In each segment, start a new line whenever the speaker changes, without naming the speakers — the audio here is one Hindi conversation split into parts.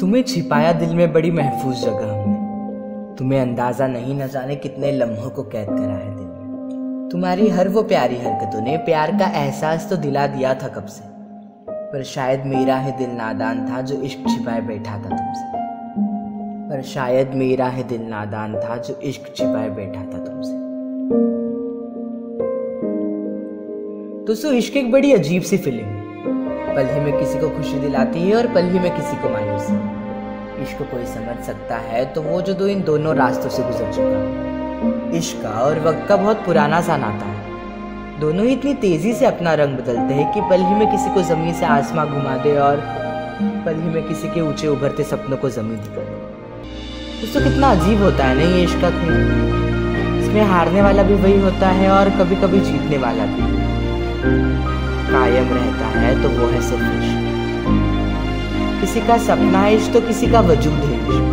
तुम्हें छिपाया दिल में बड़ी महफूज जगह हमने। तुम्हें अंदाज़ा नहीं न जाने कितने लम्हों को कैद करा है दिल में तुम्हारी हर वो प्यारी हरकतों ने, प्यार का एहसास तो दिला दिया था कब से? पर शायद मेरा ही दिल नादान था जो इश्क छिपाए बैठा था तुमसे। पर शायद मेरा ही दिल नादान था जो इश्क छिपाए बैठा था तुमसे। दोस्तों इश्क एक बड़ी अजीब सी फ़िल्म है। पल ही में किसी को खुशी दिलाती है और पल ही में किसी को मायूसी। इश्क कोई समझ सकता है तो वो जो दो इन दोनों रास्तों से गुजर चुका। इश्क का और वक्त का बहुत पुराना सा नाता है। दोनों ही इतनी तेज़ी से अपना रंग बदलते हैं कि पल ही में किसी को ज़मीन से आसमां घुमा दे और पल ही में किसी के ऊँचे उभरते सपनों को ज़मीन दिखा दे। दोस्तों कितना अजीब होता है ना ये इश्क का खेल इसमें हारने वाला भी वही होता है और कभी कभी जीतने वाला भी। कायम रहता है तो वो है सिर्फ़ इश्क किसी का सपना है इश्क तो किसी का वजूद है इश्क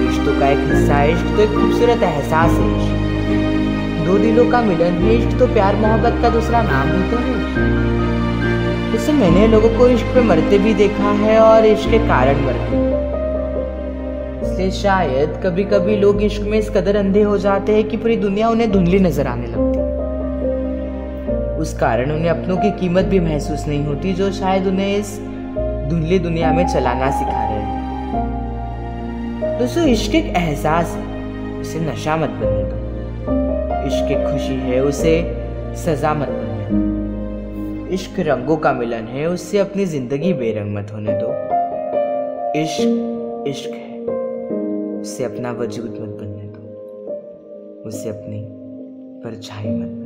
रिश्तों का एक हिस्सा है इश्क तो एक खूबसूरत एहसास है इश्क दो दिलों का मिलन है इश्क तो प्यार मोहब्बत का दूसरा नाम ही तो है जैसे मैंने लोगों को इश्क पे मरते भी देखा है और इश्क के कारण मरते इसलिए शायद कभी कभी लोग इश्क में इस कदर अंधे हो जाते हैं कि पूरी दुनिया उन्हें धुंधली नज़र आने लगती है। उस कारण उन्हें अपनों की कीमत भी महसूस नहीं होती जो शायद उन्हें इस धुंधली दुनिया में चलाना सिखा रहे हैं। दोस्तों, इश्क एक एहसास है, उसे नशा मत बनने दो इश्क एक खुशी है, उसे सजा मत बनने दो इश्क रंगों का मिलन है, उससे अपनी ज़िंदगी बेरंग मत होने दो। इश्क इश्क है उससे अपना वजूद मत बनने दो। उससे अपनी परछाई मत